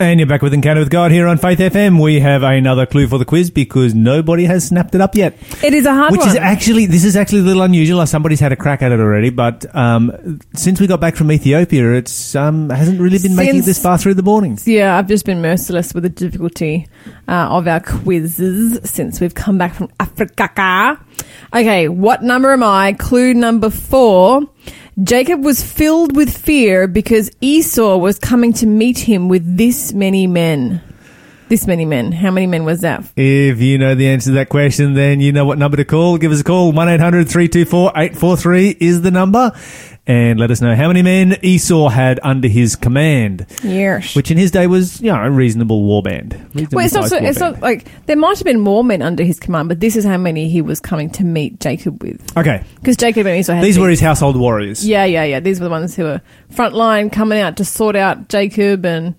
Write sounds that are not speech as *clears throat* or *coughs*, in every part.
And you're back with Encounter with God here on Faith FM. We have another clue for the quiz because nobody has snapped it up yet. It is a hard Which one. is actually, this is actually a little unusual. Somebody's had a crack at it already, but um, since we got back from Ethiopia, it's um, hasn't really been making it this far through the mornings. yeah, I've just been merciless with the difficulty uh, of our quizzes since we've come back from Africa. Okay, what number am I? Clue number four. Jacob was filled with fear because Esau was coming to meet him with this many men. This many men. How many men was that? If you know the answer to that question, then you know what number to call. Give us a call. 1 800 324 843 is the number. And let us know how many men Esau had under his command, Yes. which in his day was, you know, a reasonable war band. Reasonable Well, it's not. So, it's not like there might have been more men under his command, but this is how many he was coming to meet Jacob with. Okay. Because Jacob and Esau had These were his household warriors. Yeah, yeah, yeah. These were the ones who were front line coming out to sort out Jacob and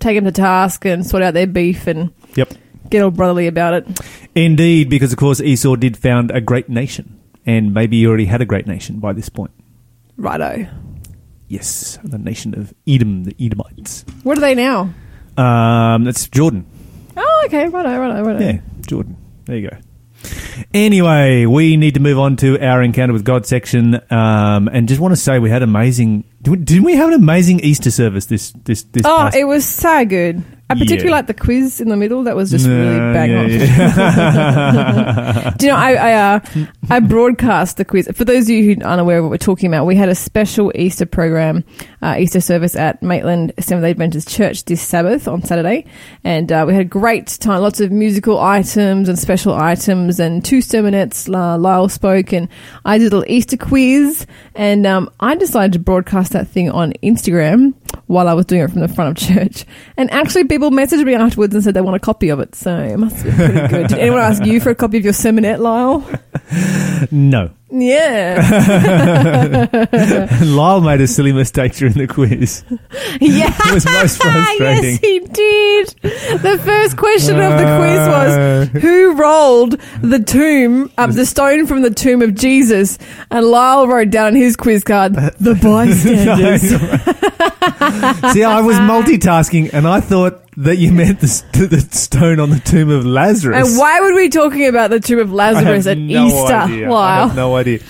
take them to task and sort out their beef and Yep. get all brotherly about it. Indeed, because of course Esau did found a great nation. And maybe he already had a great nation by this point. Righto. Yes, the nation of Edom, the Edomites. What are they now? Um, that's Jordan. Oh, okay. Righto, righto, righto. Yeah, Jordan. There you go. Anyway, we need to move on to our encounter with God section, um, and just want to say we had amazing. Did we, didn't we have an amazing Easter service this this this? Oh, past- it was so good. I particularly Yeah. like the quiz in the middle. That was just really No, bang on. yeah, yeah. *laughs* *laughs* Do you know, I I, uh, I broadcast the quiz. For those of you who aren't aware of what we're talking about, we had a special Easter program, uh, Easter service at Maitland Seventh-day Adventist Church this Sabbath on Saturday. And uh, we had a great time, lots of musical items and special items and two sermonettes. Uh, Lyle spoke and I did a little Easter quiz. And um, I decided to broadcast that thing on Instagram while I was doing it from the front of church. And actually, people messaged me afterwards and said they want a copy of it. So it must be pretty good. Did anyone ask you for a copy of your sermonette, Lyle? *laughs* no. Yeah. *laughs* *laughs* Lyle made a silly mistake during the quiz. yeah. *laughs* It was most frustrating. yes, he did. The first question of the quiz Uh. was who rolled the tomb up the stone from the tomb of Jesus? And Lyle wrote down on his quiz card the bystanders. See, I was multitasking, and I thought that you meant the, st- the stone on the tomb of Lazarus. and why would we be talking about the tomb of Lazarus at no Easter? idea. I have no idea.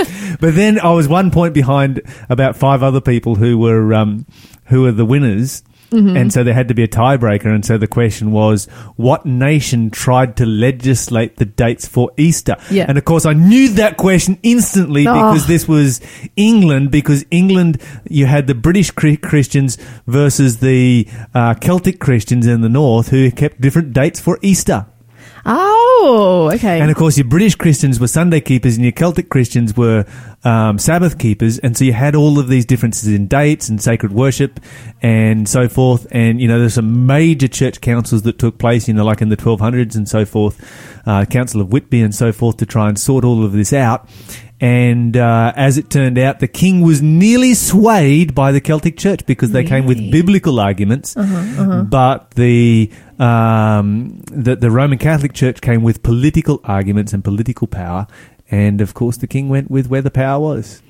But then I was one point behind about five other people who were um, who were the winners. Mm-hmm. And so there had to be a tiebreaker. And so the question was, what nation tried to legislate the dates for Easter? Yeah. And of course, I knew that question instantly Oh. because this was England, because England, you had the British Christians versus the uh, Celtic Christians in the north who kept different dates for Easter. Oh, okay. And of course, your British Christians were Sunday keepers, and your Celtic Christians were um, Sabbath keepers. And so you had all of these differences in dates and sacred worship and so forth. And you know, there's some major church councils that took place, you know, like in the 1200s and so forth, uh, Council of Whitby and so forth, to try and sort all of this out. And uh, as it turned out, the king was nearly swayed by the Celtic Church because they came with biblical arguments, but the um, the, the Roman Catholic Church came with political arguments and political power. And of course, the king went with where the power was.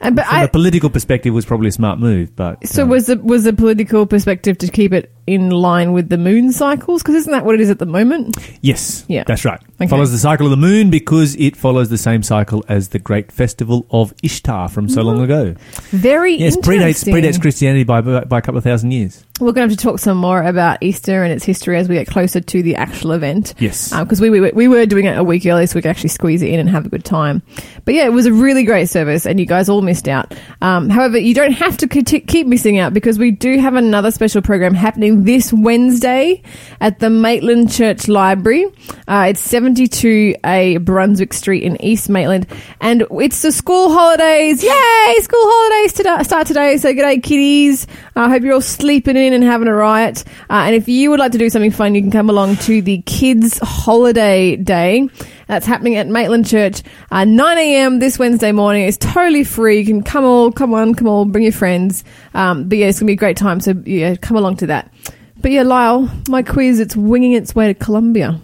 And- but From I, a political perspective, was probably a smart move. But so um, was the was the political perspective to keep it in line with the moon cycles? Because isn't that what it is at the moment? yes, Yeah. that's right. Okay. Follows the cycle of the moon because it follows the same cycle as the great festival of Ishtar from so long mm. ago. Very Yes, predates predates Christianity by by a couple of thousand years. We're going to have to talk some more about Easter and its history as we get closer to the actual event. Yes. Because we, we, we were doing it a week early so we could actually squeeze it in and have a good time. But yeah, it was a really great service and you guys all missed out. Um, however, you don't have to keep missing out because we do have another special program happening this Wednesday at the Maitland Church Library. Uh, it's 72A Brunswick Street in East Maitland. And it's the school holidays. Yay! School holidays to start today. So good g'day kiddies. I hope you're all sleeping in and having a riot. Uh, and if you would like to do something fun, you can come along to the Kids Holiday Day. That's happening at Maitland Church, uh, 9 a.m. this Wednesday morning. It's totally free. You can come all, come on, come all, bring your friends. Um, but yeah, it's gonna be a great time. So yeah, come along to that. But yeah, Lyle, my quiz, it's winging its way to Colombia.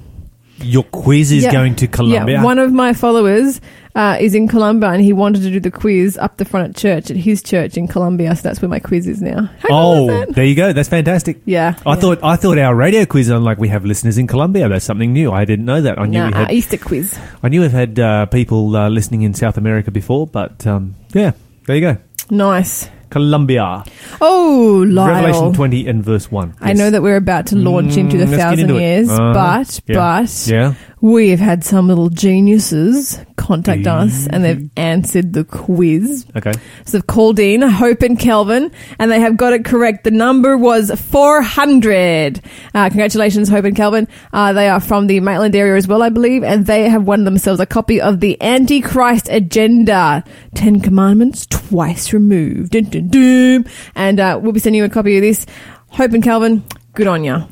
Your quiz is Yeah. going to Colombia. Yeah, one of my followers uh, is in Colombia and he wanted to do the quiz up the front at church, at his church in Colombia. So that's where my quiz is now. How cool is oh, there you go. That's fantastic. Yeah. I yeah. thought I thought our radio quiz on like we have listeners in Colombia. That's something new. I didn't know that. I knew Nah, we had Easter quiz. I knew we've had uh, people uh, listening in South America before, but um, yeah, there you go. Nice. Colombia. Oh, Lyle. Revelation 20 and verse 1. I Yes. know that we're about to launch into the Mm, thousand into years, Uh-huh. but Yeah. but Yeah. We've had some little geniuses contact us and they've answered the quiz. Okay. So they've called in Hope and Kelvin, and they have got it correct. The number was 400. Uh, congratulations, Hope and Kelvin. Uh, they are from the Maitland area as well, I believe, and they have won themselves a copy of the Antichrist Agenda. Ten Commandments, twice removed. Dun, dun, dun. And uh, we'll be sending you a copy of this. Hope and Kelvin, good on ya.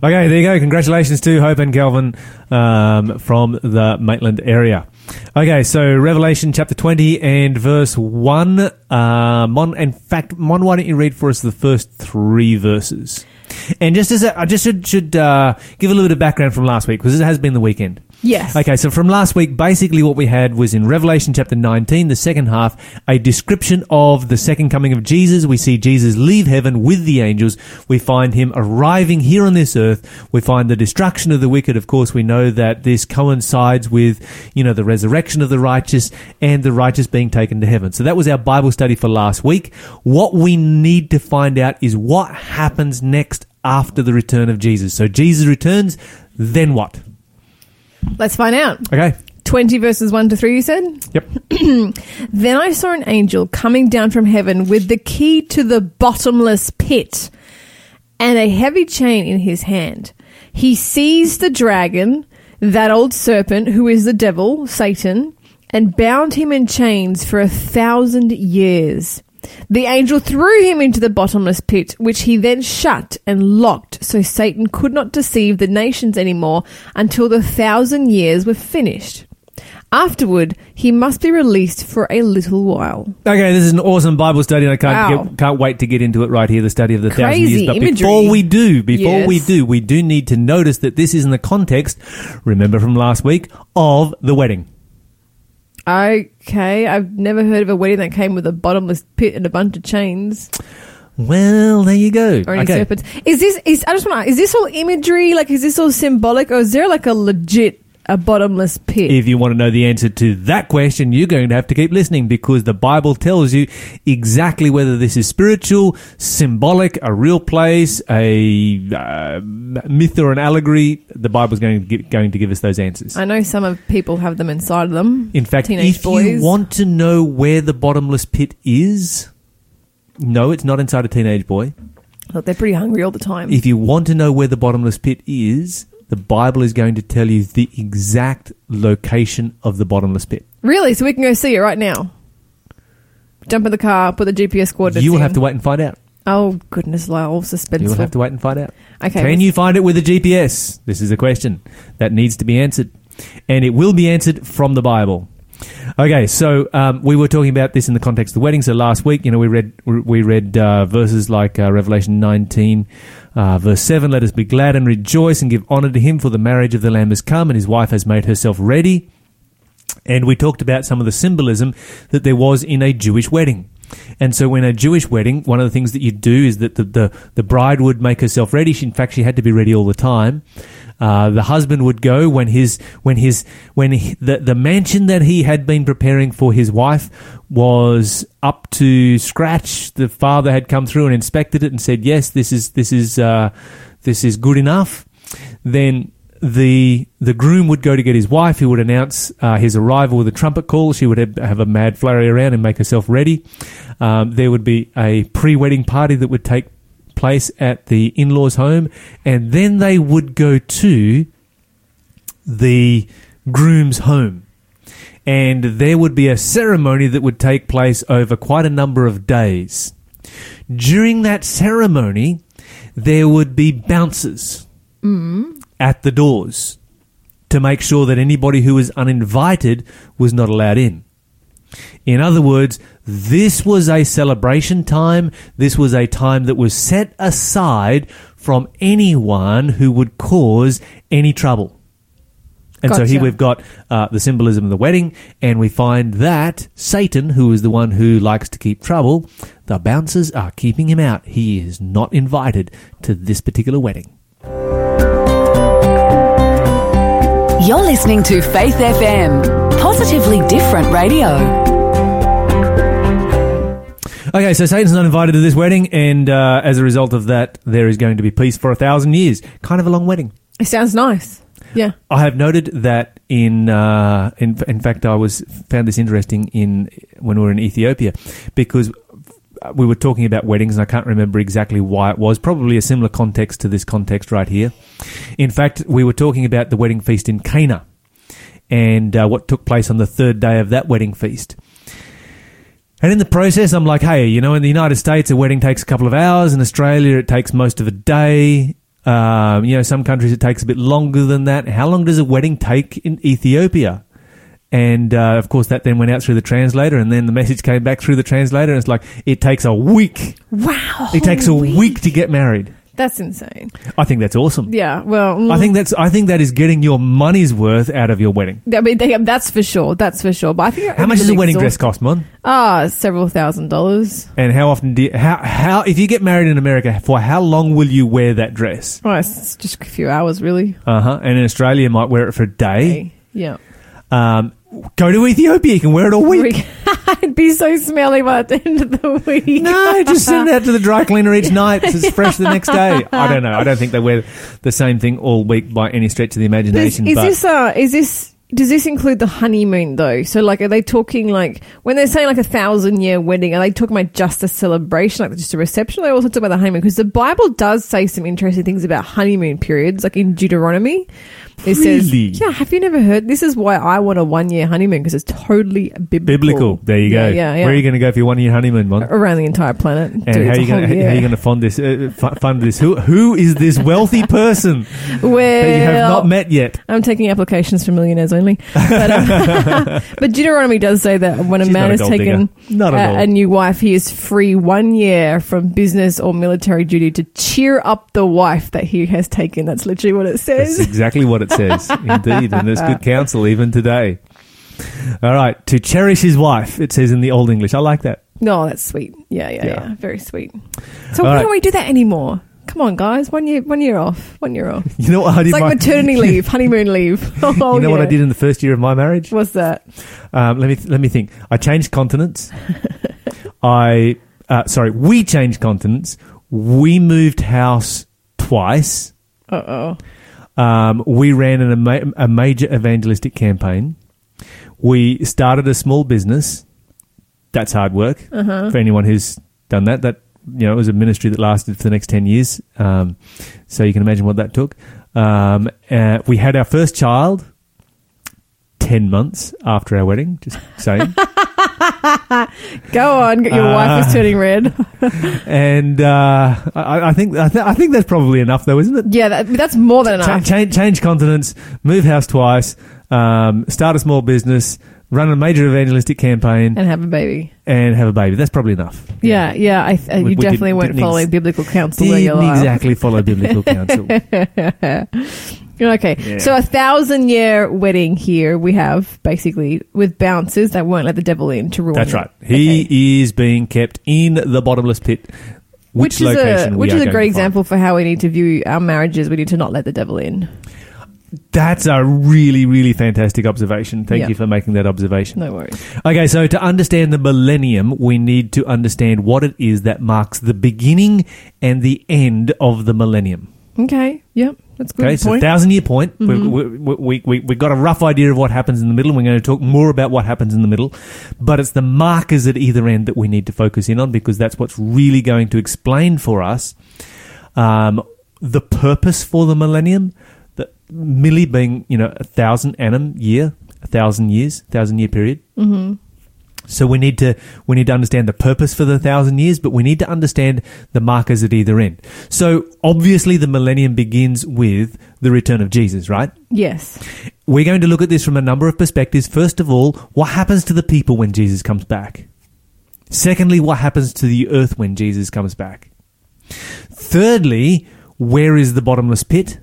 Okay, there you go. Congratulations to Hope and Calvin um, from the Maitland area. Okay, so Revelation chapter 20 and verse 1. Uh, Mon, in fact, Mon, why don't you read for us the first three verses? And just as a, I just should, should uh, give a little bit of background from last week because it has been the weekend. Yes. Okay, so from last week, basically what we had was in Revelation chapter 19, the second half, a description of the second coming of Jesus. We see Jesus leave heaven with the angels. We find him arriving here on this earth. We find the destruction of the wicked. Of course, we know that this coincides with, you know, the resurrection of the righteous and the righteous being taken to heaven. So that was our Bible study for last week. What we need to find out is what happens next after the return of Jesus. So Jesus returns, then what? Let's find out. Okay. 20 verses 1 to 3, you said? Yep. *clears throat* Then I saw an angel coming down from heaven with the key to the bottomless pit and a heavy chain in his hand. He seized the dragon, that old serpent who is the devil, Satan, and bound him in chains for a thousand years. The angel threw him into the bottomless pit, which he then shut and locked so Satan could not deceive the nations anymore until the thousand years were finished. Afterward, he must be released for a little while. Okay, this is an awesome Bible study, and I can't get, can't wait to get into it right here. The study of the thousand years. But imagery. before we do, before we do, we do need to notice that this is in the context. Remember from last week of the wedding. Okay, I've never heard of a wedding that came with a bottomless pit and a bunch of chains Well, there you go. or any okay. serpents. Is this? Is I just want to? Is this all imagery? Like, is this all symbolic, or is there like a legit a bottomless pit? If you want to know the answer to that question, you're going to have to keep listening because the Bible tells you exactly whether this is spiritual, symbolic, a real place, a uh, myth or an allegory. The Bible's going to give, going to give us those answers. I know some of people have them inside of them. In fact, teenage if boys. you want to know where the bottomless pit is, no, it's not inside a teenage boy. Look, they're pretty hungry all the time. If you want to know where the bottomless pit is, the Bible is going to tell you the exact location of the bottomless pit. really? So we can go see it right now. Jump in the car, put the GPS coordinates. You will in. have to wait and find out. Oh goodness, Lyle, suspenseful. You will have to wait and find out. Okay, Can you find it with a GPS? This is a question that needs to be answered. And it will be answered from the Bible. Okay, so um, we were talking about this in the context of the wedding. So last week, you know, we read we read uh, verses like uh, Revelation 19, uh, verse 7, Let us be glad and rejoice and give honor to him, for the marriage of the Lamb has come, and his wife has made herself ready. And we talked about some of the symbolism that there was in a Jewish wedding. And so, when a Jewish wedding, one of the things that you do is that the, the, the bride would make herself ready. She, in fact, she had to be ready all the time. Uh, the husband would go when his when his when he, the the mansion that he had been preparing for his wife was up to scratch. The father had come through and inspected it and said, "Yes, this is this is uh, this is good enough." Then the the groom would go to get his wife. He would announce uh, his arrival with a trumpet call. She would have, a mad flurry around and make herself ready. Um, there would be a pre wedding party that would take place at the in law's home, and then they would go to the groom's home. And there would be a ceremony that would take place over quite a number of days. During that ceremony, there would be bouncers at the doors to make sure that anybody who was uninvited was not allowed in. In other words, this was a celebration time. This was a time that was set aside from anyone who would cause any trouble. And so here we've got uh, the symbolism of the wedding, and we find that Satan, who is the one who likes to keep trouble, the bouncers are keeping him out. He is not invited to this particular wedding. You're listening to Faith FM, positively different radio. Okay, so Satan's not invited to this wedding, and uh, as a result of that, there is going to be peace for a thousand years. Kind of a long wedding. It sounds nice. Yeah. I have noted that in, uh, in in fact, I was found this interesting in when we were in Ethiopia because we were talking about weddings, and I can't remember exactly why it was. Probably a similar context to this context right here. In fact, we were talking about the wedding feast in Cana and uh, what took place on the third day of that wedding feast. And in the process, I'm like, hey, you know, in the United States, a wedding takes a couple of hours. In Australia, it takes most of a day. Um, you know, some countries it takes a bit longer than that. How long does a wedding take in Ethiopia? And uh, of course, that then went out through the translator, and then the message came back through the translator, and it's like it takes a week. Wow. It takes a week to get married. That's insane. I think that's awesome. Yeah. Well, mm, I think that's I think that is getting your money's worth out of your wedding. I mean, they, that's for sure. That's for sure. But I think How much does a wedding dress cost, Mon? Ah, several thousand dollars. And how often do you, how how if you get married in America for how long will you wear that dress? Oh, it's just a few hours, really. Uh huh. And in Australia, you might wear it for a day. Hey, Yeah. Um, go to Ethiopia, you can wear it all week. *laughs* I'd be so smelly by the end of the week. No, just send it out to the dry cleaner each *laughs* night. so It's fresh the next day. I don't know. I don't think they wear the same thing all week by any stretch of the imagination. is but this uh is this does this include the honeymoon though? So like are they talking like when they're saying like a thousand year wedding, are they talking about just a celebration, like just a reception? They also talk about the honeymoon because the Bible does say some interesting things about honeymoon periods, like in Deuteronomy. It says, Really? "Yeah, have you never heard? This is why I want a one year honeymoon because it's totally biblical. biblical. There you go. Yeah, yeah, yeah. Where are you going to go for your one year honeymoon, Mon? around the entire planet. And Dude, how are it's you going? whole to How are you year. going to fund this? Uh, fu- fund this? Who who is this wealthy person that you have Well, not met yet? I'm taking applications for millionaires only. But, um, *laughs* but Deuteronomy does say that when a She's man not a has gold taken digger. Not at all. a, a new wife, he is free one year from business or military duty to cheer up the wife that he has taken. That's literally what it That's says. exactly what it says, indeed, and it's good counsel even today. All right, to cherish his wife, it says in the Old English. I like that. No, that's sweet. Yeah, yeah, Yeah. yeah. Very sweet. So All why right. don't we do that anymore? Come on, guys. One year, one year off. One year off. *laughs* You know what I did? It's like my- maternity *laughs* leave, honeymoon leave. *laughs* Oh, you know what I did in the first year of my marriage? What's that? Um, let me let me think. I changed continents. I uh, sorry, we changed continents. We moved house twice. Uh oh. Um, we ran an, ama- a major evangelistic campaign. We started a small business. That's hard work Uh-huh. for anyone who's done that. That you know, it was a ministry that lasted for the next ten years. Um, so you can imagine what that took. Um, uh, we had our first child ten months after our wedding. Just saying. *laughs* *laughs* Go on. Your wife Uh, is turning red. *laughs* and uh, I, I think I, th- I think that's probably enough, though, isn't it? Yeah, that, that's more than enough. change, change continents, move house twice, um, start a small business, run a major evangelistic campaign, and have a baby. and have a baby. That's probably enough. Yeah, yeah. I, uh, We- you we definitely didn't- weren't following ex- biblical counsel Didn't exactly follow biblical counsel. *laughs* Okay, Yeah. so a thousand year wedding here we have basically with bouncers that won't let the devil in to ruin. That's it. right. He Okay. is being kept in the bottomless pit. Which, Which, is location? a we which is a great example for how we need to view our marriages. We need to not let the devil in. That's a really, really fantastic observation. Thank you for making that observation. No worries. Okay, so to understand the millennium, we need to understand what it is that marks the beginning and the end of the millennium. Okay. Yep. That's good Okay, so point. thousand year point. We, we, we, we, we got a rough idea of what happens in the middle. We're going to talk more about what happens in the middle, but it's the markers at either end that we need to focus in on because that's what's really going to explain for us um, the purpose for the millennium. The milli being you know a thousand annum year, a thousand years, thousand year period. hmm So we need to we need to understand the purpose for the thousand years, but we need to understand the markers at either end. So obviously, the millennium begins with the return of Jesus, right? Yes. We're going to look at this from a number of perspectives. First of all, what happens to the people when Jesus comes back? Secondly, what happens to the earth when Jesus comes back? Thirdly, where is the bottomless pit?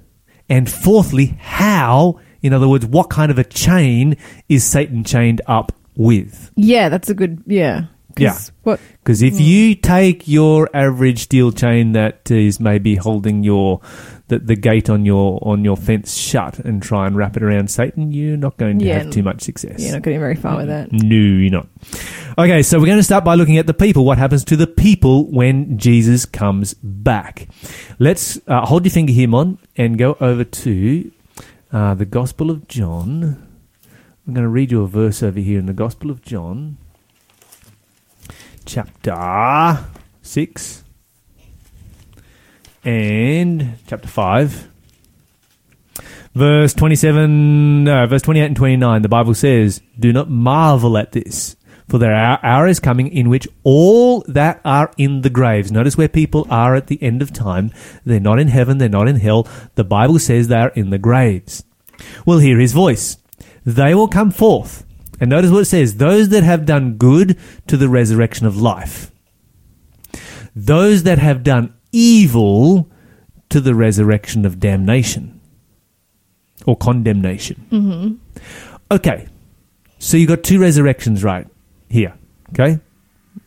And fourthly, how In other words, what kind of a chain is Satan chained up with? Yeah, that's a good. Yeah. 'Cause Yeah. What? Because if you take your average steel chain that is maybe holding your the, the gate on your on your fence shut and try and wrap it around Satan, you're not going to Yeah. have too much success. You're not getting very far with that. No, you're not. Okay, so we're going to start by looking at the people. What happens to the people when Jesus comes back? Let's uh, hold your finger here, Mon, and go over to uh, the Gospel of John. I'm going to read you a verse over here in the Gospel of John, chapter 6 and chapter 5. Verse 27, no, verse 28 and 29, the Bible says, Do not marvel at this, for there are hour is coming in which all that are in the graves, notice where people are at the end of time, they're not in heaven, they're not in hell, the Bible says they are in the graves, will hear his voice. They will come forth. And notice what it says, those that have done good to the resurrection of life. Those that have done evil to the resurrection of damnation or condemnation. Mm-hmm. Okay, so you've got two resurrections right here. Okay,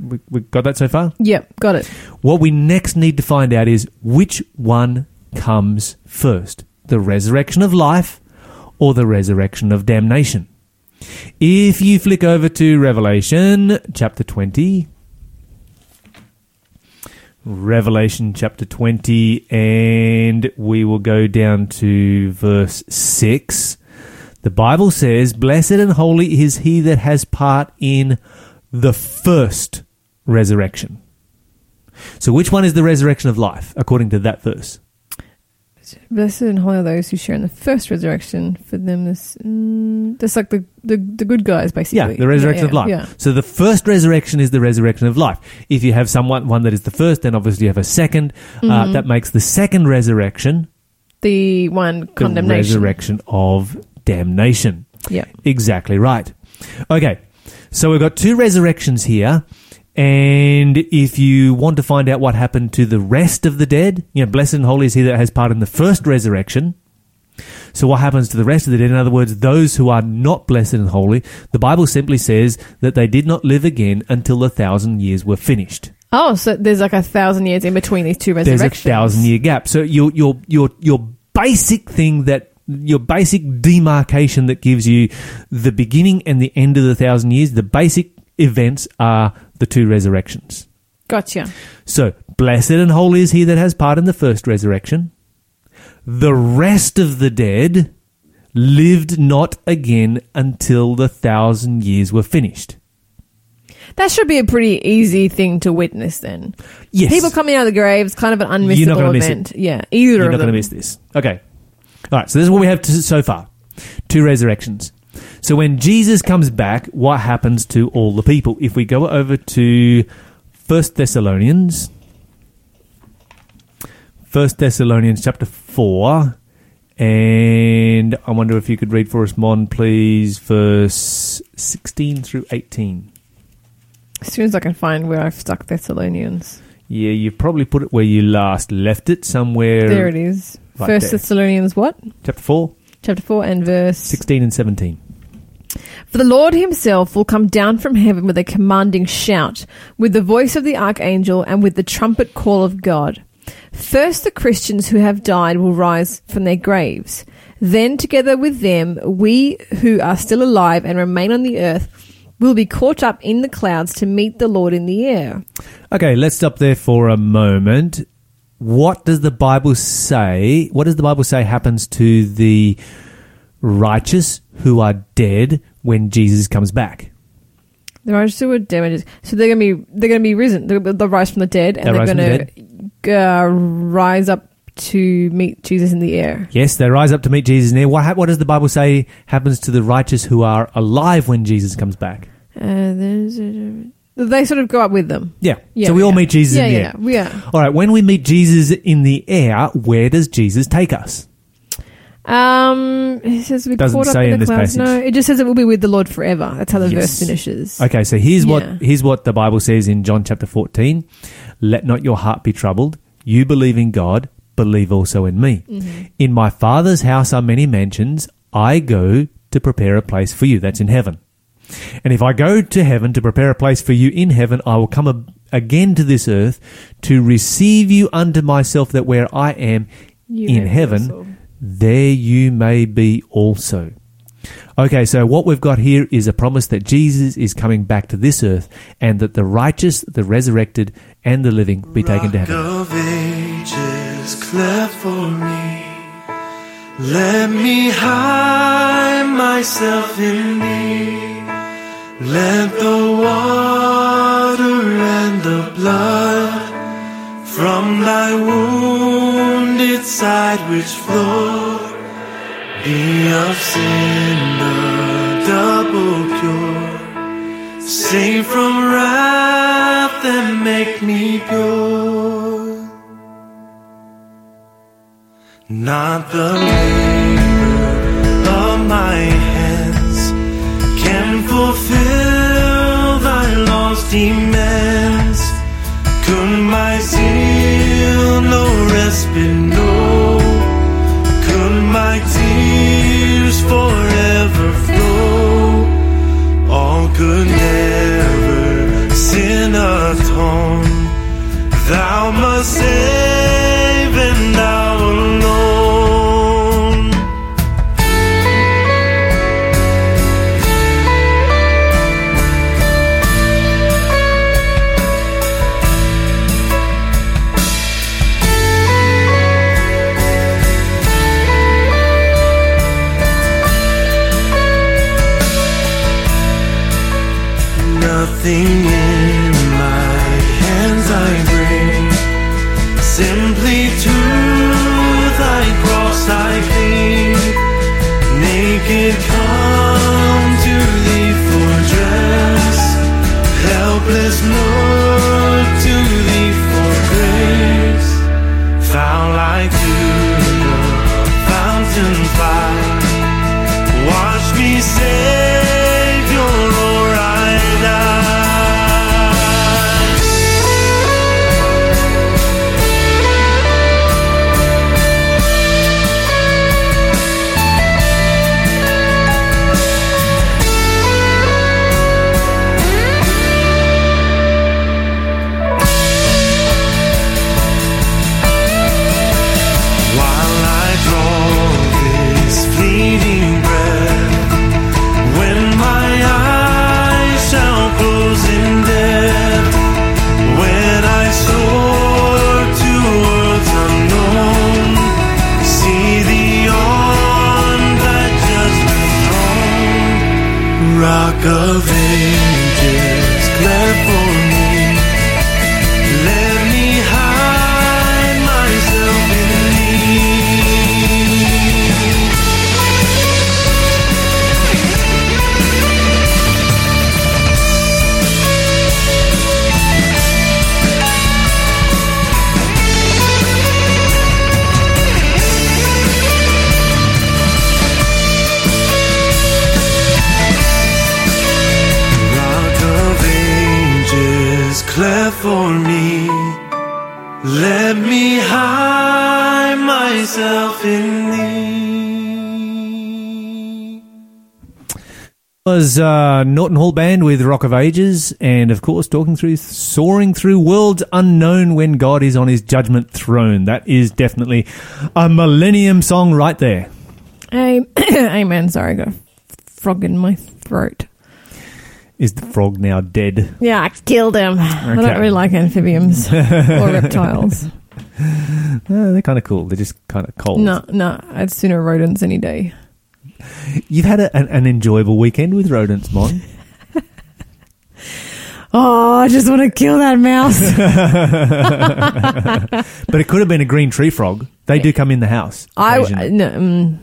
we, we got that so far. Yep, got it. What we next need to find out is which one comes first: the resurrection of life or the resurrection of damnation. If you flick over to Revelation chapter 20, Revelation chapter 20, and we will go down to verse 6. The Bible says, Blessed and holy is he that has part in the first resurrection. So, which one is the resurrection of life, according to that verse? Blessed and holy are those who share in the first resurrection. For them, this mm, that's like the, the the good guys, basically. Yeah, the resurrection Yeah, of life. Yeah. So the first resurrection is the resurrection of life. If you have someone one that is the first, then obviously you have a 2nd Mm-hmm. Uh, that makes the second resurrection The one the condemnation. resurrection of damnation. Yeah. Exactly right. Okay, so we've got two resurrections here. And if you want to find out what happened to the rest of the dead, you know, blessed and holy is he that has part in the first resurrection. So what happens to the rest of the dead? In other words, those who are not blessed and holy, the Bible simply says that they did not live again until the thousand years were finished. Oh, so there's like a thousand years in between these two resurrections. There's a thousand year gap. So your your your your basic thing that your basic demarcation that gives you the beginning and the end of the thousand years, the basic events are the two resurrections. Gotcha. So blessed and holy is he that has part in the first resurrection. The rest of the dead lived not again until the thousand years were finished. That should be a pretty easy thing to witness then. Yes. People coming out of the graves, kind of an unmissable You're not gonna miss event. Yeah, either You're of not them. going to miss this. Okay. All right. So this is what we have to, so far. Two resurrections. So when Jesus comes back, what happens to all the people? If we go over to First Thessalonians, First Thessalonians chapter four, and I wonder if you could read for us, Mon, please, verse sixteen through eighteen. As soon as I can find where I've stuck Thessalonians. Yeah, you've probably put it where you last left it, somewhere. There it is. right First there. Thessalonians what? Chapter four, Chapter 4 and verse 16 and seventeen. For the Lord himself will come down from heaven with a commanding shout, with the voice of the archangel, and with the trumpet call of God. First, the Christians who have died will rise from their graves. Then, together with them, we who are still alive and remain on the earth will be caught up in the clouds to meet the Lord in the air. Okay, let's stop there for a moment. What does the Bible say? What does the Bible say happens to the righteous who are dead when Jesus comes back? The righteous who are damages. So they're gonna be they're gonna be risen. They're, they'll rise from the dead, and they're rise from the gonna uh, rise up to meet Jesus in the air. Yes, they rise up to meet Jesus. And what, hap- what does the Bible say happens to the righteous who are alive when Jesus comes back? Uh, there's they sort of go up with them. Yeah. Yeah, so we all yeah. meet Jesus yeah, in the yeah, air. yeah, yeah. All right, when we meet Jesus in the air, where does Jesus take us? Um, it says we Doesn't caught up say in, in the this clouds. passage. No, it just says it will be with the Lord forever. That's how the Yes. verse finishes. Okay, so here's Yeah. what here's what the Bible says in John chapter 14. Let not your heart be troubled. You believe in God, believe also in me. Mm-hmm. In my Father's house are many mansions. I go to prepare a place for you. That's in heaven. And if I go to heaven to prepare a place for you in heaven, I will come ab- again to this earth to receive you unto myself, that where I am You in may be heaven, also. There you may be also. Okay, so what we've got here is a promise that Jesus is coming back to this earth and that the righteous, the resurrected, and the living be taken to Rock heaven. of ages, cleft for me. Let me hide myself in thee. Let the water and the blood from thy wounded side which flow be of sin a double cure. Save from wrath and make me pure. Not the labor of my hands can fulfill thy lost demands. Was uh, Norton Hall Band with Rock of Ages, and of course, talking through, soaring through worlds unknown when God is on his judgment throne. That is definitely a millennium song right there. Am- *coughs* Amen. Sorry, I got a frog in my throat. Is the frog now dead? Yeah, I killed him. I don't really like amphibians or *laughs* reptiles. Uh, they're kind of cool. They're just kind of cold. No, no, I'd sooner rodents any day. You've had a, an, an enjoyable weekend with rodents, Mon. *laughs* Oh, I just want to kill that mouse. *laughs* but it could have been a green tree frog. They do come in the house. I no. Um,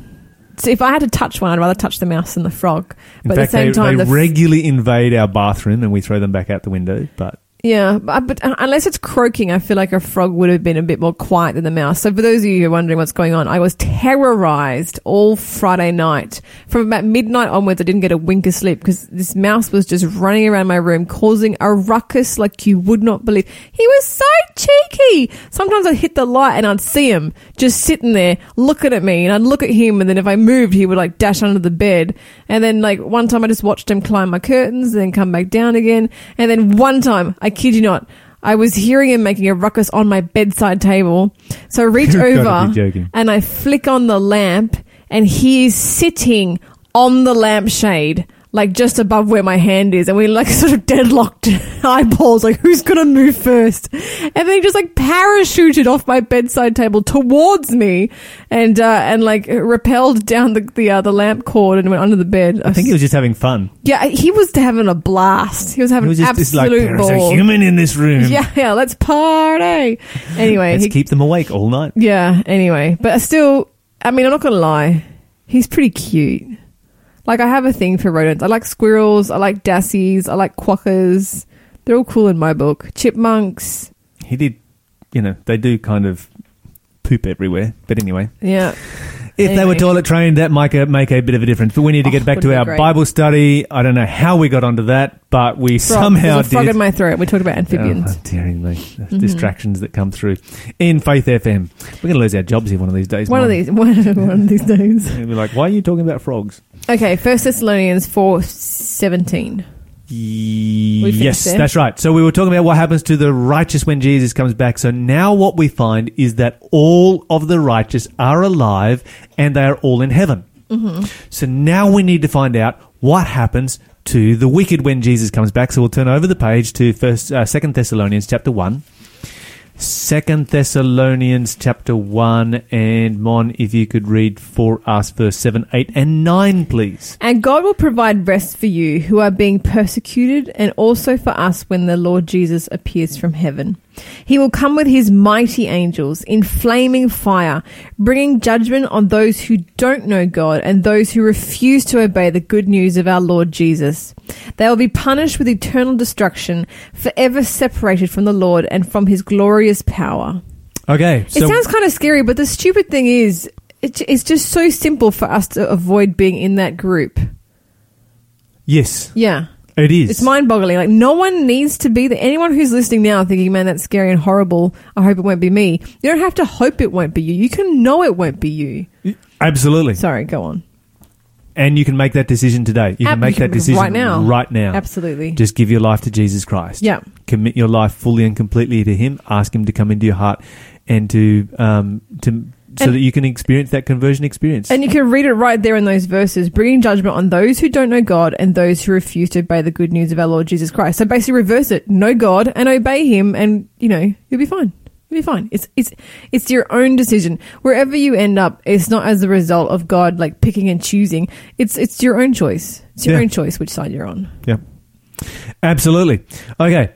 so if I had to touch one, I'd rather touch the mouse than the frog. In But fact, at the same they, time, they the f- regularly invade our bathroom and we throw them back out the window. But Yeah, but, uh, but uh, unless it's croaking, I feel like a frog would have been a bit more quiet than the mouse. So for those of you who are wondering what's going on, I was terrorized all Friday night. From about midnight onwards, I didn't get a wink of sleep because this mouse was just running around my room causing a ruckus like you would not believe. He was so cheeky. Sometimes I'd hit the light and I'd see him just sitting there looking at me and I'd look at him and then if I moved, he would like dash under the bed. And then like one time I just watched him climb my curtains and then come back down again. And then one time, I kid you not, I was hearing him making a ruckus on my bedside table. So I reach *laughs* over and I flick on the lamp and he is sitting on the lampshade. Like just above where my hand is, and we like *laughs* sort of deadlocked *laughs* eyeballs. Like who's gonna move first? And then he just like parachuted off my bedside table towards me, and uh, and like repelled down the the, uh, the lamp cord and went under the bed. I think he was just having fun. Yeah, he was having a blast. He was He having was just this like, absolute there's a human in this room. Yeah, yeah, let's party. Anyway, Let's he, keep them awake all night. yeah, anyway, but still, I mean, I'm not gonna lie, he's pretty cute. Like, I have a thing for rodents. I like squirrels. I like dassies. I like quokkas. They're all cool in my book. Chipmunks. He did, you know, they do kind of poop everywhere. But anyway, Yeah. If they were toilet trained, that might make a bit of a difference. But we need to Oh, get back to our great. Bible study. I don't know how we got onto that, but we Frog. somehow There's a frog did. in my throat. We talked about amphibians. Oh, dearing me. Mm-hmm. Distractions that come through. In Faith FM. We're going to lose our jobs here one of these days. one of these, one, *laughs* one of these days. We'll be like, why are you talking about frogs? Okay, First Thessalonians four seventeen. Yes, that's right. So we were talking about what happens to the righteous when Jesus comes back. So now what we find is that all of the righteous are alive and they are all in heaven. Mm-hmm. So now we need to find out what happens to the wicked when Jesus comes back. So we'll turn over the page to first, uh, Second Thessalonians chapter one. Second Thessalonians chapter one, and Mon, if you could read for us verse seven, eight, and nine, please. And God will provide rest for you who are being persecuted, and also for us when the Lord Jesus appears from heaven. He will come with his mighty angels in flaming fire, bringing judgment on those who don't know God and those who refuse to obey the good news of our Lord Jesus. They will be punished with eternal destruction, forever separated from the Lord and from his glorious power. Okay, It sounds kind of scary, but the stupid thing is, it, it's just so simple for us to avoid being in that group. yes, Yeah. It is. It's mind boggling. Like, no one needs to be there. Anyone who's listening now thinking, man, that's scary and horrible, I hope it won't be me. You don't have to hope it won't be you. You can know it won't be you. Absolutely. Sorry, go on. And you can make that decision today. You can Ab- make that decision right now. Right now. Absolutely. Just give your life to Jesus Christ. Yeah. Commit your life fully and completely to Him. Ask Him to come into your heart and to um to so And- that you can experience that conversion experience. And you can read it right there in those verses, bringing judgment on those who don't know God and those who refuse to obey the good news of our Lord Jesus Christ. So basically reverse it. Know God and obey him and, you know, you'll be fine. You'll be fine. It's, it's, it's your own decision. Wherever you end up, it's not as a result of God like picking and choosing. It's, it's your own choice. It's your Yeah. own choice which side you're on. yeah. Absolutely. Okay.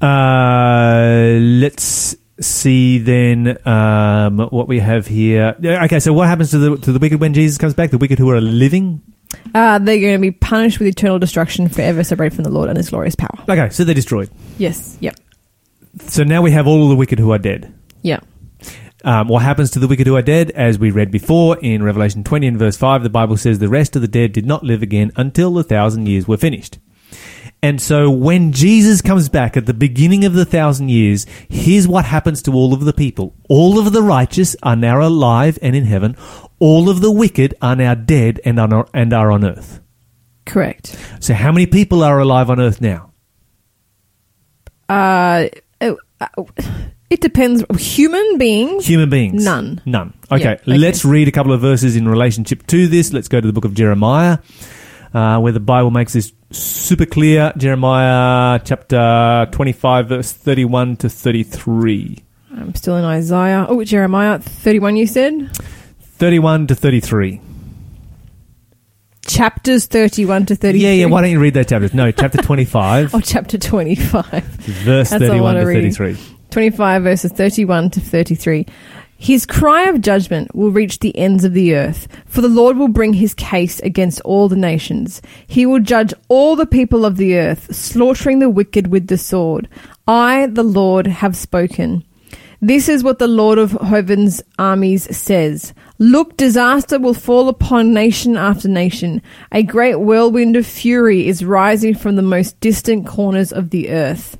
Uh, let's see then um, what we have here. Okay, so what happens to the to the wicked when Jesus comes back? The wicked who are living. Uh, they're going to be punished with eternal destruction forever separated from the Lord and his glorious power. Okay, so they're destroyed. Yes. Yep. So now we have all the wicked who are dead. Yeah. Um, what happens to the wicked who are dead? As we read before in Revelation 20 and verse 5, the Bible says the rest of the dead did not live again until the thousand years were finished. And so when Jesus comes back at the beginning of the thousand years, here's what happens to all of the people. All of the righteous are now alive and in heaven. All of the wicked are now dead and are, and are on earth. Correct. So how many people are alive on earth now? Uh, uh, uh, it depends. Human beings. Human beings? None. None. Okay, Yeah, okay. let's read a couple of verses in relationship to this. Let's go to the book of Jeremiah, uh, where the Bible makes this super clear. Jeremiah chapter 25, verse 31 to 33. I'm still in Isaiah. Oh, Jeremiah 31, you said? 31 to 33. Chapters 31 to 33. Yeah, yeah, why don't you read those chapters? No, chapter 25, *laughs* Oh, chapter 25. verse That's 31 to 33. 25 verses 31 to 33. His cry of judgment will reach the ends of the earth, for the Lord will bring his case against all the nations. He will judge all the people of the earth, slaughtering the wicked with the sword. I, the Lord, have spoken. This is what the Lord of Heaven's armies says. Look, disaster will fall upon nation after nation. A great whirlwind of fury is rising from the most distant corners of the earth.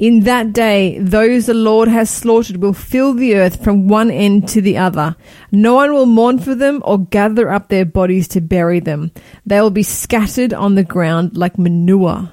In that day, those the Lord has slaughtered will fill the earth from one end to the other. No one will mourn for them or gather up their bodies to bury them. They will be scattered on the ground like manure.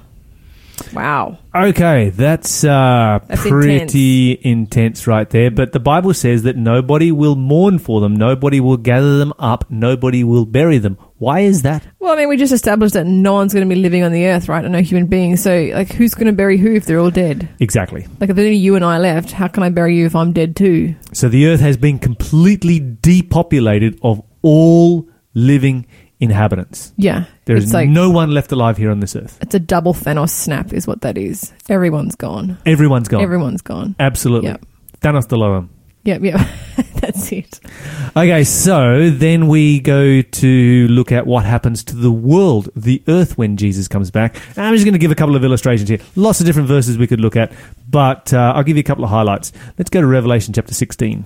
Wow. Okay, that's, uh, That's pretty intense. right there. But the Bible says that nobody will mourn for them, nobody will gather them up, nobody will bury them. Why is that? Well, I mean, we just established that no one's going to be living on the earth, right? And no human being. So, like, who's going to bury who if they're all dead? Exactly. Like, if there's only you and I left, how can I bury you if I'm dead too? So the earth has been completely depopulated of all living inhabitants. Yeah. There is like, no one left alive here on this earth. it's a double Thanos snap, is what that is. Everyone's gone. Everyone's gone. Everyone's gone. Absolutely. Yep. Thanos Delone. Yep, yep. *laughs* That's it. Okay, so then we go to look at what happens to the world, the earth, when Jesus comes back. And I'm just going to give a couple of illustrations here. Lots of different verses we could look at, but uh, I'll give you a couple of highlights. Let's go to Revelation chapter 16.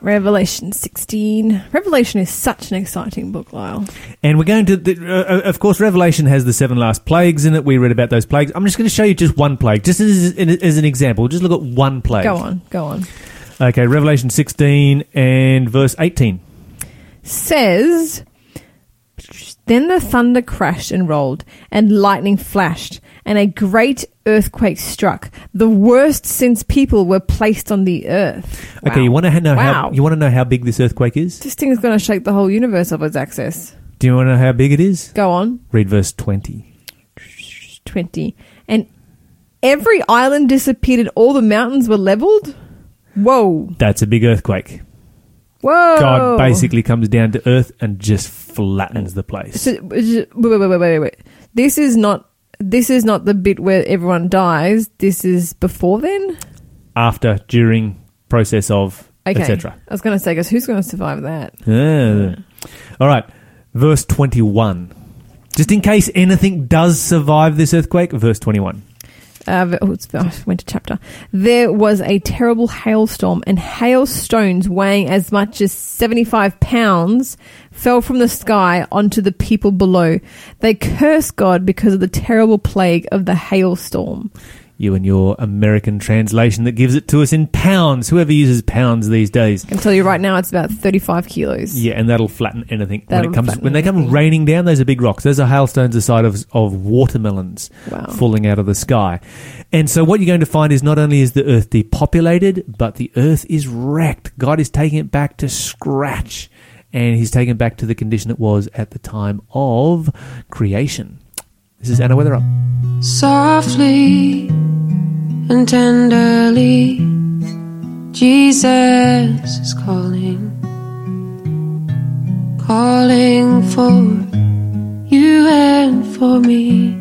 Revelation 16. Revelation is such an exciting book, Lyle. And we're going to, the, uh, of course, Revelation has the seven last plagues in it. We read about those plagues. I'm just going to show you just one plague, just as, as an example. Just look at one plague. Go on, go on. Okay, Revelation 16 and verse 18. says then the thunder crashed and rolled and lightning flashed and a great earthquake struck the worst since people were placed on the earth Okay, you want to know wow. how you want to know how big this earthquake is? this thing is going to shake the whole universe of its axis. Do you want to know how big it is? go on Read verse 20. 20 and every island disappeared and all the mountains were leveled whoa That's a big earthquake. whoa God basically comes down to earth and just flattens the place. So, wait, wait, wait, wait, wait, wait. This is not. This is not the bit where everyone dies. This is before then. After, during, process of, Okay. etc. I was going to say, because who's going to survive that? Ah. All right, verse 21. Just in case anything does survive this earthquake, verse 21. Uh, to chapter. There was a terrible hailstorm, and hailstones weighing as much as 75 pounds fell from the sky onto the people below. They cursed God because of the terrible plague of the hailstorm. You and your American translation that gives it to us in pounds. Whoever uses pounds these days. I can tell you right now, it's about 35 kilos. Yeah, and that'll flatten anything when That'll it comes when they come anything. raining down. Those are big rocks. Those are hailstones the size of of watermelons Wow. falling out of the sky. And so what you're going to find is not only is the earth depopulated, but the earth is wrecked. God is taking it back to scratch, and He's taking it back to the condition it was at the time of creation. This is Anna Weather Up. softly and tenderly Jesus is calling calling for you and for me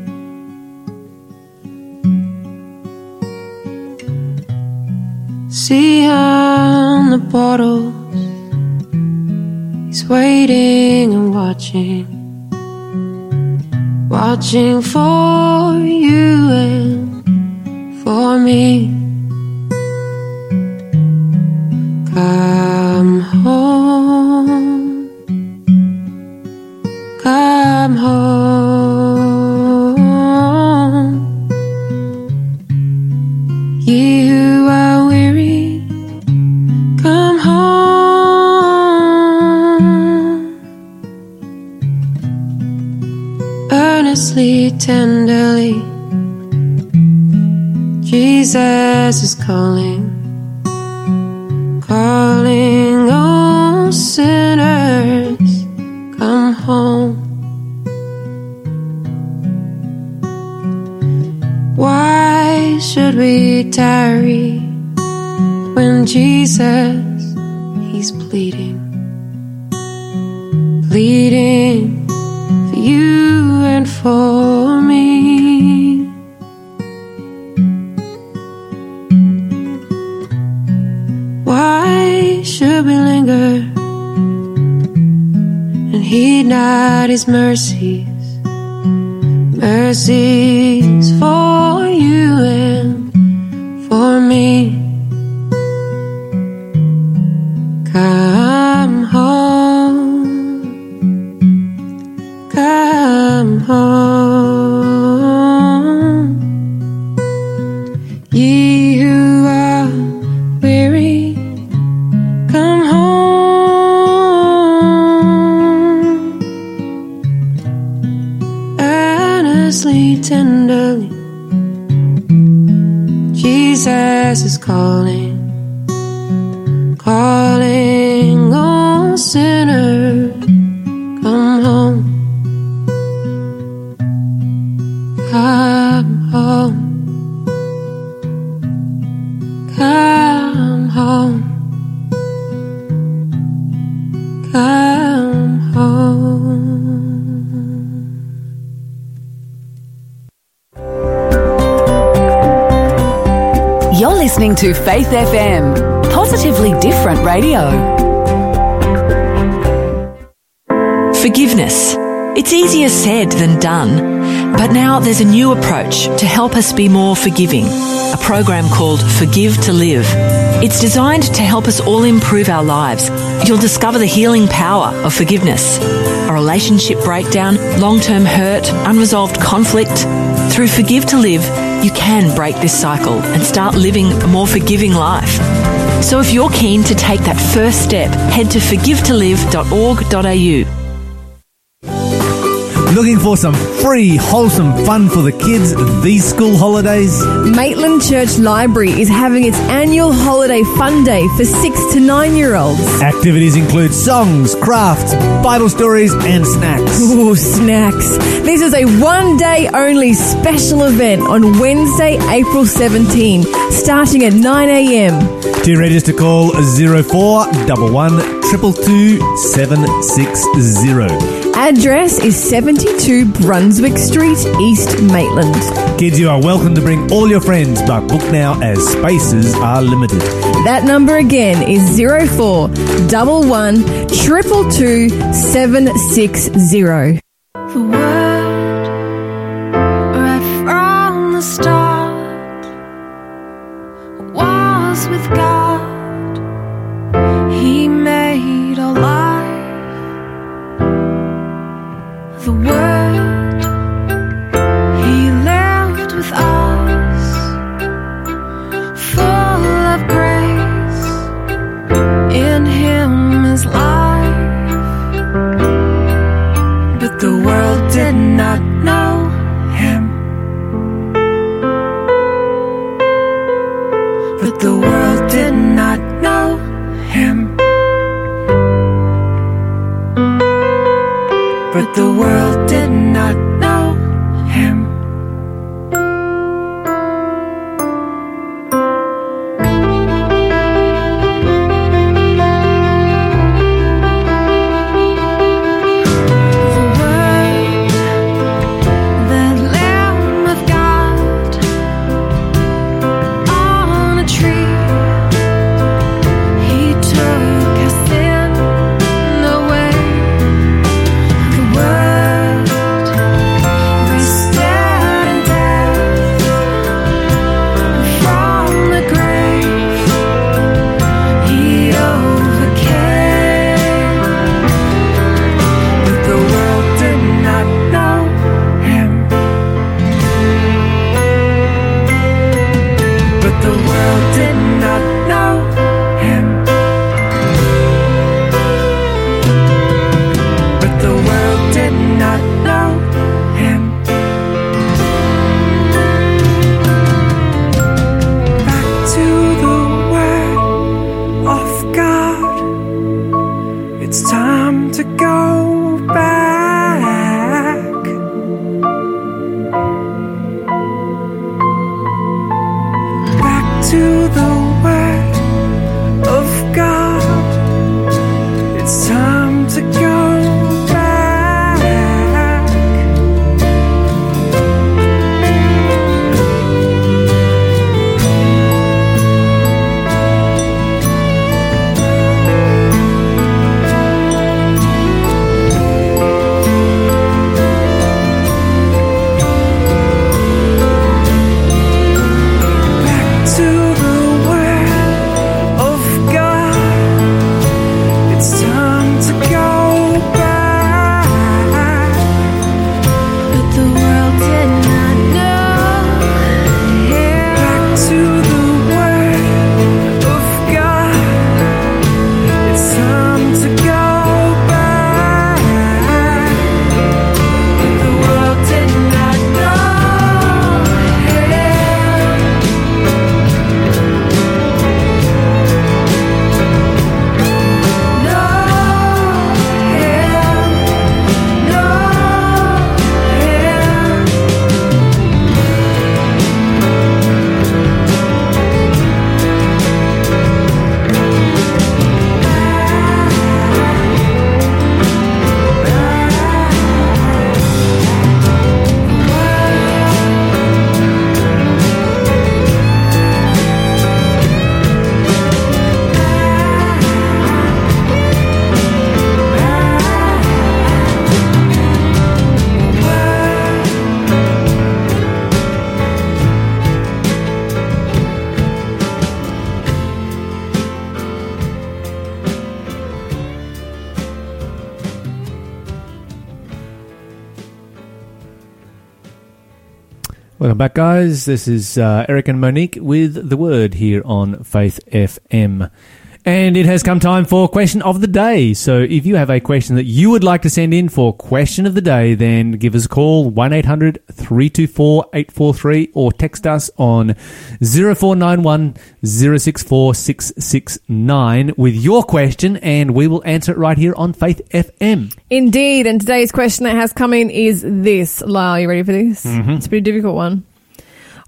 see on the bottles he's waiting and watching watching for you and for me. His mercies, to Faith FM, positively different radio. Forgiveness. It's easier said than done, but now there's a new approach to help us be more forgiving. A program called Forgive to Live. It's designed to help us all improve our lives. You'll discover the healing power of forgiveness. A relationship breakdown, long term hurt, unresolved conflict. Through Forgive to Live, you can break this cycle and start living a more forgiving life. So if you're keen to take that first step, head to forgivetolive.org.au. Looking for some free, wholesome fun for the kids these school holidays? Maitland Church Library is having its annual holiday fun day for six to nine year olds. Activities include songs, crafts, Bible stories, and snacks. Ooh, snacks. This is a one day only special event on Wednesday, April 17, starting at 9 a.m. To register, call 0411 222 760. Address is 72 Brunswick Street, East Maitland. Kids, you are welcome to bring all your friends, but book now as spaces are limited. That number again is 04 11 222 760. The word right from the start Welcome back, guys. This is uh, Eric and Monique with the word here on Faith FM. And it has come time for question of the day. So if you have a question that you would like to send in for question of the day, then give us a call 1-800 324 843 or text us on 0491 064 669 with your question and we will answer it right here on Faith FM. Indeed, and today's question that has come in is this. Lyle, you ready for this? Mm-hmm. It's a pretty difficult one.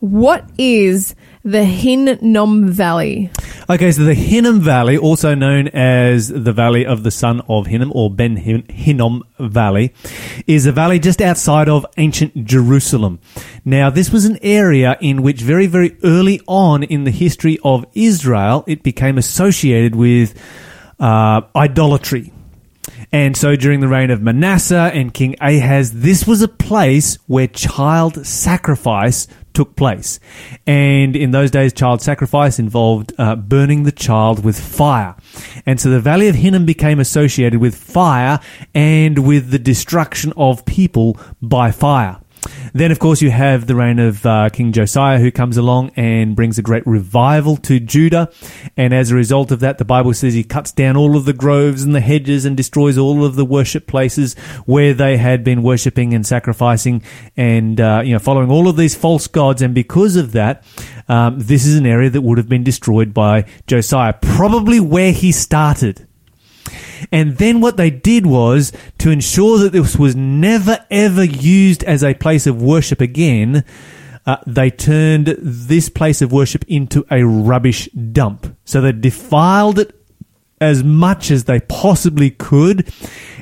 What is the Hinnom Valley? Okay, so the Hinnom Valley, also known as the Valley of the Son of Hinnom or Ben Hin- Hinnom Valley, is a valley just outside of ancient Jerusalem. Now, this was an area in which very, very early on in the history of Israel, it became associated with uh, idolatry. And so during the reign of Manasseh and King Ahaz, this was a place where child sacrifice took place. And in those days, child sacrifice involved uh, burning the child with fire. And so the Valley of Hinnom became associated with fire and with the destruction of people by fire. Then, of course, you have the reign of uh, King Josiah, who comes along and brings a great revival to Judah. And as a result of that, the Bible says he cuts down all of the groves and the hedges and destroys all of the worship places where they had been worshipping and sacrificing and uh, you know following all of these false gods. And because of that, um, this is an area that would have been destroyed by Josiah, probably where he started. And then what they did was to ensure that this was never ever used as a place of worship again. Uh, they turned this place of worship into a rubbish dump. So they defiled it as much as they possibly could,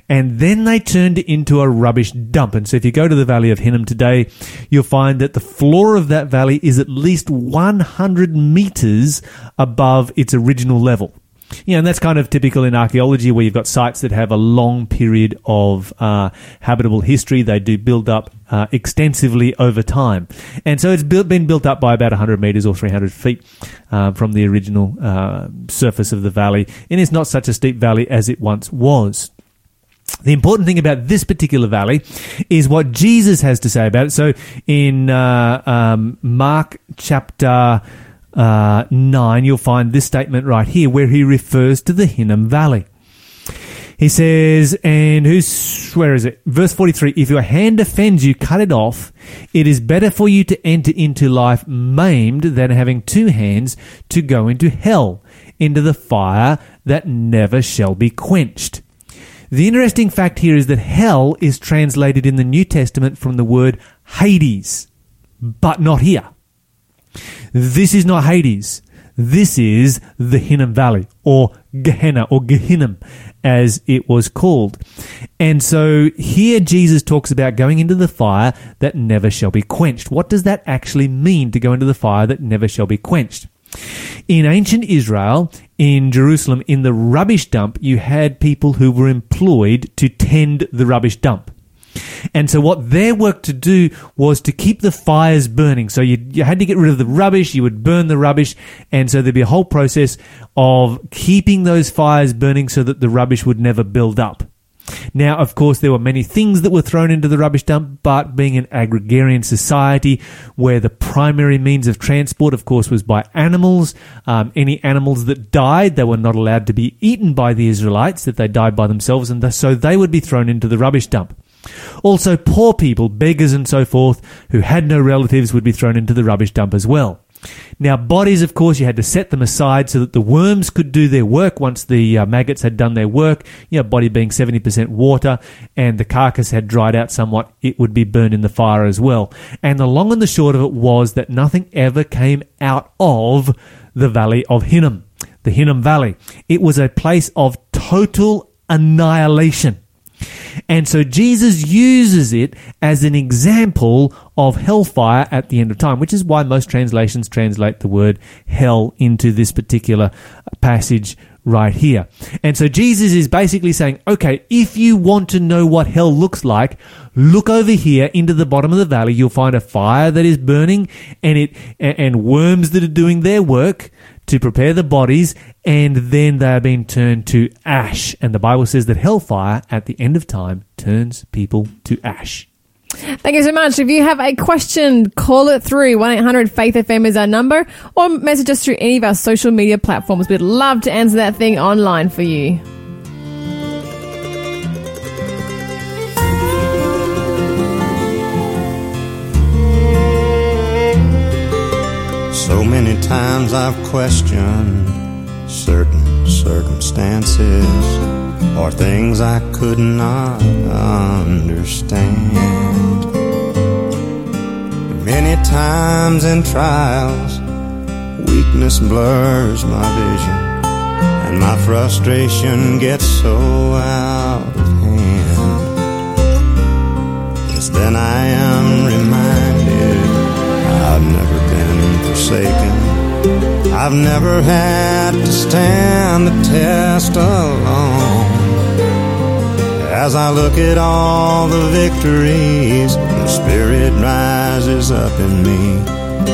and then they turned it into a rubbish dump. And so if you go to the Valley of Hinnom today, you'll find that the floor of that valley is at least 100 meters above its original level. Yeah, and that's kind of typical in archaeology where you've got sites that have a long period of uh, habitable history. They do build up uh, extensively over time. And so it's built, been built up by about 100 meters or 300 feet uh, from the original uh, surface of the valley. And it's not such a steep valley as it once was. The important thing about this particular valley is what Jesus has to say about it. So in uh, um, Mark chapter uh, 9, you'll find this statement right here where he refers to the Hinnom Valley. He says, and who's, where is it? Verse 43, if your hand offends you, cut it off. It is better for you to enter into life maimed than having two hands to go into hell, into the fire that never shall be quenched. The interesting fact here is that hell is translated in the New Testament from the word Hades, but not here. This is not Hades. This is the Hinnom Valley, or Gehenna, or Gehinnom, as it was called. And so here Jesus talks about going into the fire that never shall be quenched. What does that actually mean to go into the fire that never shall be quenched? In ancient Israel, in Jerusalem, in the rubbish dump, you had people who were employed to tend the rubbish dump. And so what their work to do was to keep the fires burning. So you, you had to get rid of the rubbish, you would burn the rubbish, and so there'd be a whole process of keeping those fires burning so that the rubbish would never build up. Now, of course, there were many things that were thrown into the rubbish dump, but being an agrarian society where the primary means of transport, of course, was by animals, um, any animals that died, they were not allowed to be eaten by the Israelites, that they died by themselves, and so they would be thrown into the rubbish dump. Also, poor people, beggars and so forth, who had no relatives would be thrown into the rubbish dump as well. Now, bodies, of course, you had to set them aside so that the worms could do their work once the uh, maggots had done their work. You know, body being 70% water and the carcass had dried out somewhat, it would be burned in the fire as well. And the long and the short of it was that nothing ever came out of the Valley of Hinnom, the Hinnom Valley. It was a place of total annihilation. And so Jesus uses it as an example of hellfire at the end of time, which is why most translations translate the word hell into this particular passage right here. And so Jesus is basically saying, okay, if you want to know what hell looks like, look over here into the bottom of the valley. You'll find a fire that is burning and it, and worms that are doing their work to prepare the bodies, and then they are being turned to ash. And the Bible says that hellfire at the end of time turns people to ash. Thank you so much. If you have a question, call it through. 1 800 Faith FM is our number, or message us through any of our social media platforms. We'd love to answer that thing online for you. So many times I've questioned certain circumstances or things I could not understand. Many times in trials, weakness blurs my vision, and my frustration gets so out of hand. Yes, then I am reminded I've never forsaken. I've never had to stand the test alone. As I look at all the victories, the Spirit rises up in me.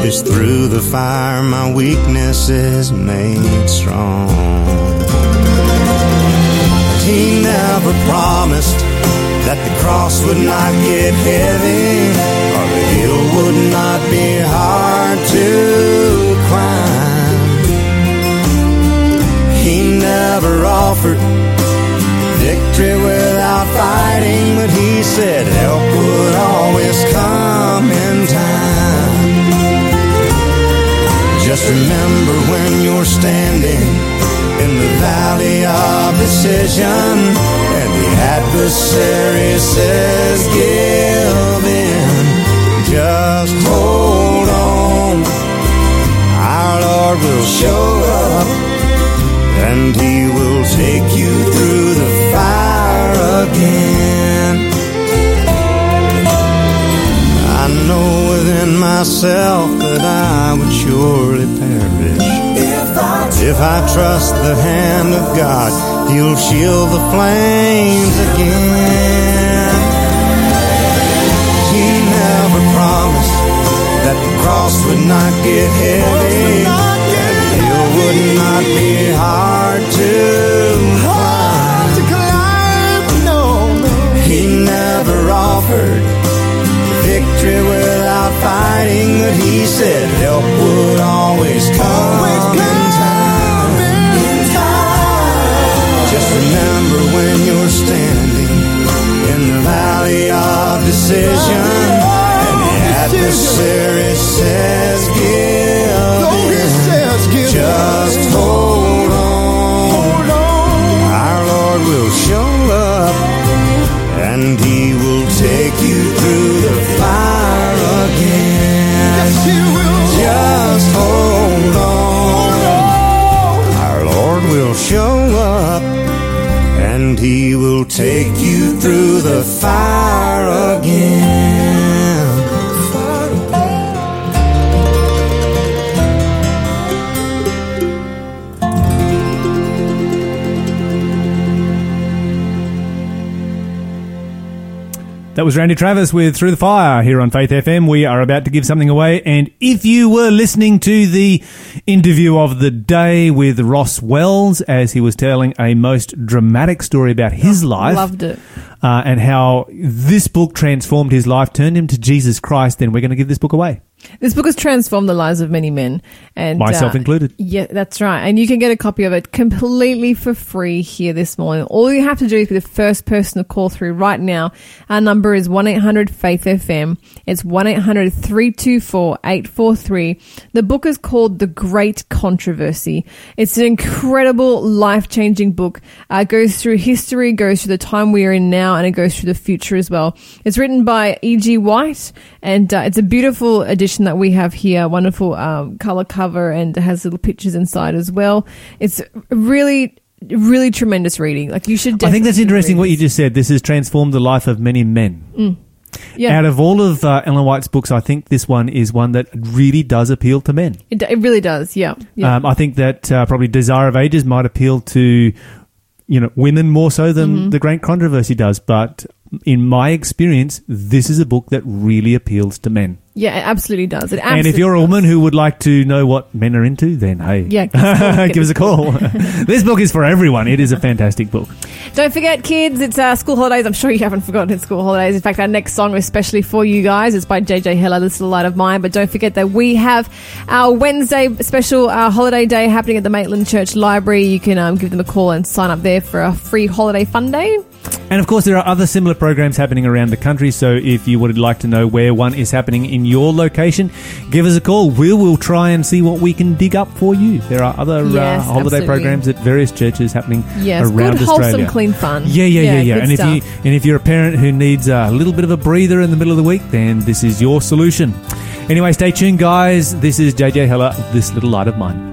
It's through the fire my weakness is made strong. He never promised that the cross would not get heavy or the hill would not be hard to climb. He never offered victory without fighting, but he said help would always come in time. Just remember when you're standing in the valley of decision and the adversary says give in, just hold. Our Lord will show up and he will take you through the fire again. I know within myself that I would surely perish. If I trust the hand of God, He'll shield the flames again. Cross would not get heavy, and the hill would not be hard to climb. He never offered victory without fighting, but he said help would always come That was Randy Travis with Through the Fire here on Faith FM. We are about to give something away. And if you were listening to the interview of the day with Ross Wells as he was telling a most dramatic story about his life Loved it. uh, and how this book transformed his life, turned him to Jesus Christ, then we're going to give this book away. This book has transformed the lives of many men, and Myself uh, included. Yeah, that's right. And you can get a copy of it completely for free here this morning. All you have to do is be the first person to call through right now. Our number is one eight hundred Faith FM. It's one 843 The book is called The Great Controversy. It's an incredible, life changing book. Uh, it goes through history, goes through the time we are in now, and it goes through the future as well. It's written by E.G. White, and uh, it's a beautiful edition that we have here. Wonderful um, color cover, and has little pictures inside as well. It's really, really tremendous reading. Like you should. I think that's interesting what you just said. This has transformed the life of many men. Yeah, Out of all of uh, Ellen White's books, I think this one is one that really does appeal to men. it, it really does. Yeah, yeah. Um, I think that uh, probably Desire of Ages might appeal to you know women more so than Mm-hmm. the Great Controversy does, but in my experience, this is a book that really appeals to men. Yeah, it absolutely does. It absolutely and if you're a woman who would like to know what men are into, then hey, Yeah, *laughs* give us a call. give us a call. *laughs* this book is for everyone. It is a fantastic book. Don't forget, kids, it's uh, school holidays. I'm sure you haven't forgotten it's school holidays. In fact, our next song, especially for you guys, is by JJ Heller, This Little Light of Mine. But don't forget that we have our Wednesday special uh, holiday day happening at the Maitland Church Library. You can um, give them a call and sign up there for a free holiday fun day. And of course, there are other similar programs happening around the country. So if you would like to know where one is happening in your location, give us a call. We will try and see what we can dig up for you. There are other Yes, uh, holiday absolutely. programs at various churches happening Yes, around good, Australia. wholesome, clean fun. Yeah, yeah, yeah, yeah. good And if you and if you're a parent who needs a little bit of a breather in the middle of the week, then this is your solution. Anyway, stay tuned, guys. This is JJ Heller, This Little Light of Mine.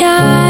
Yeah.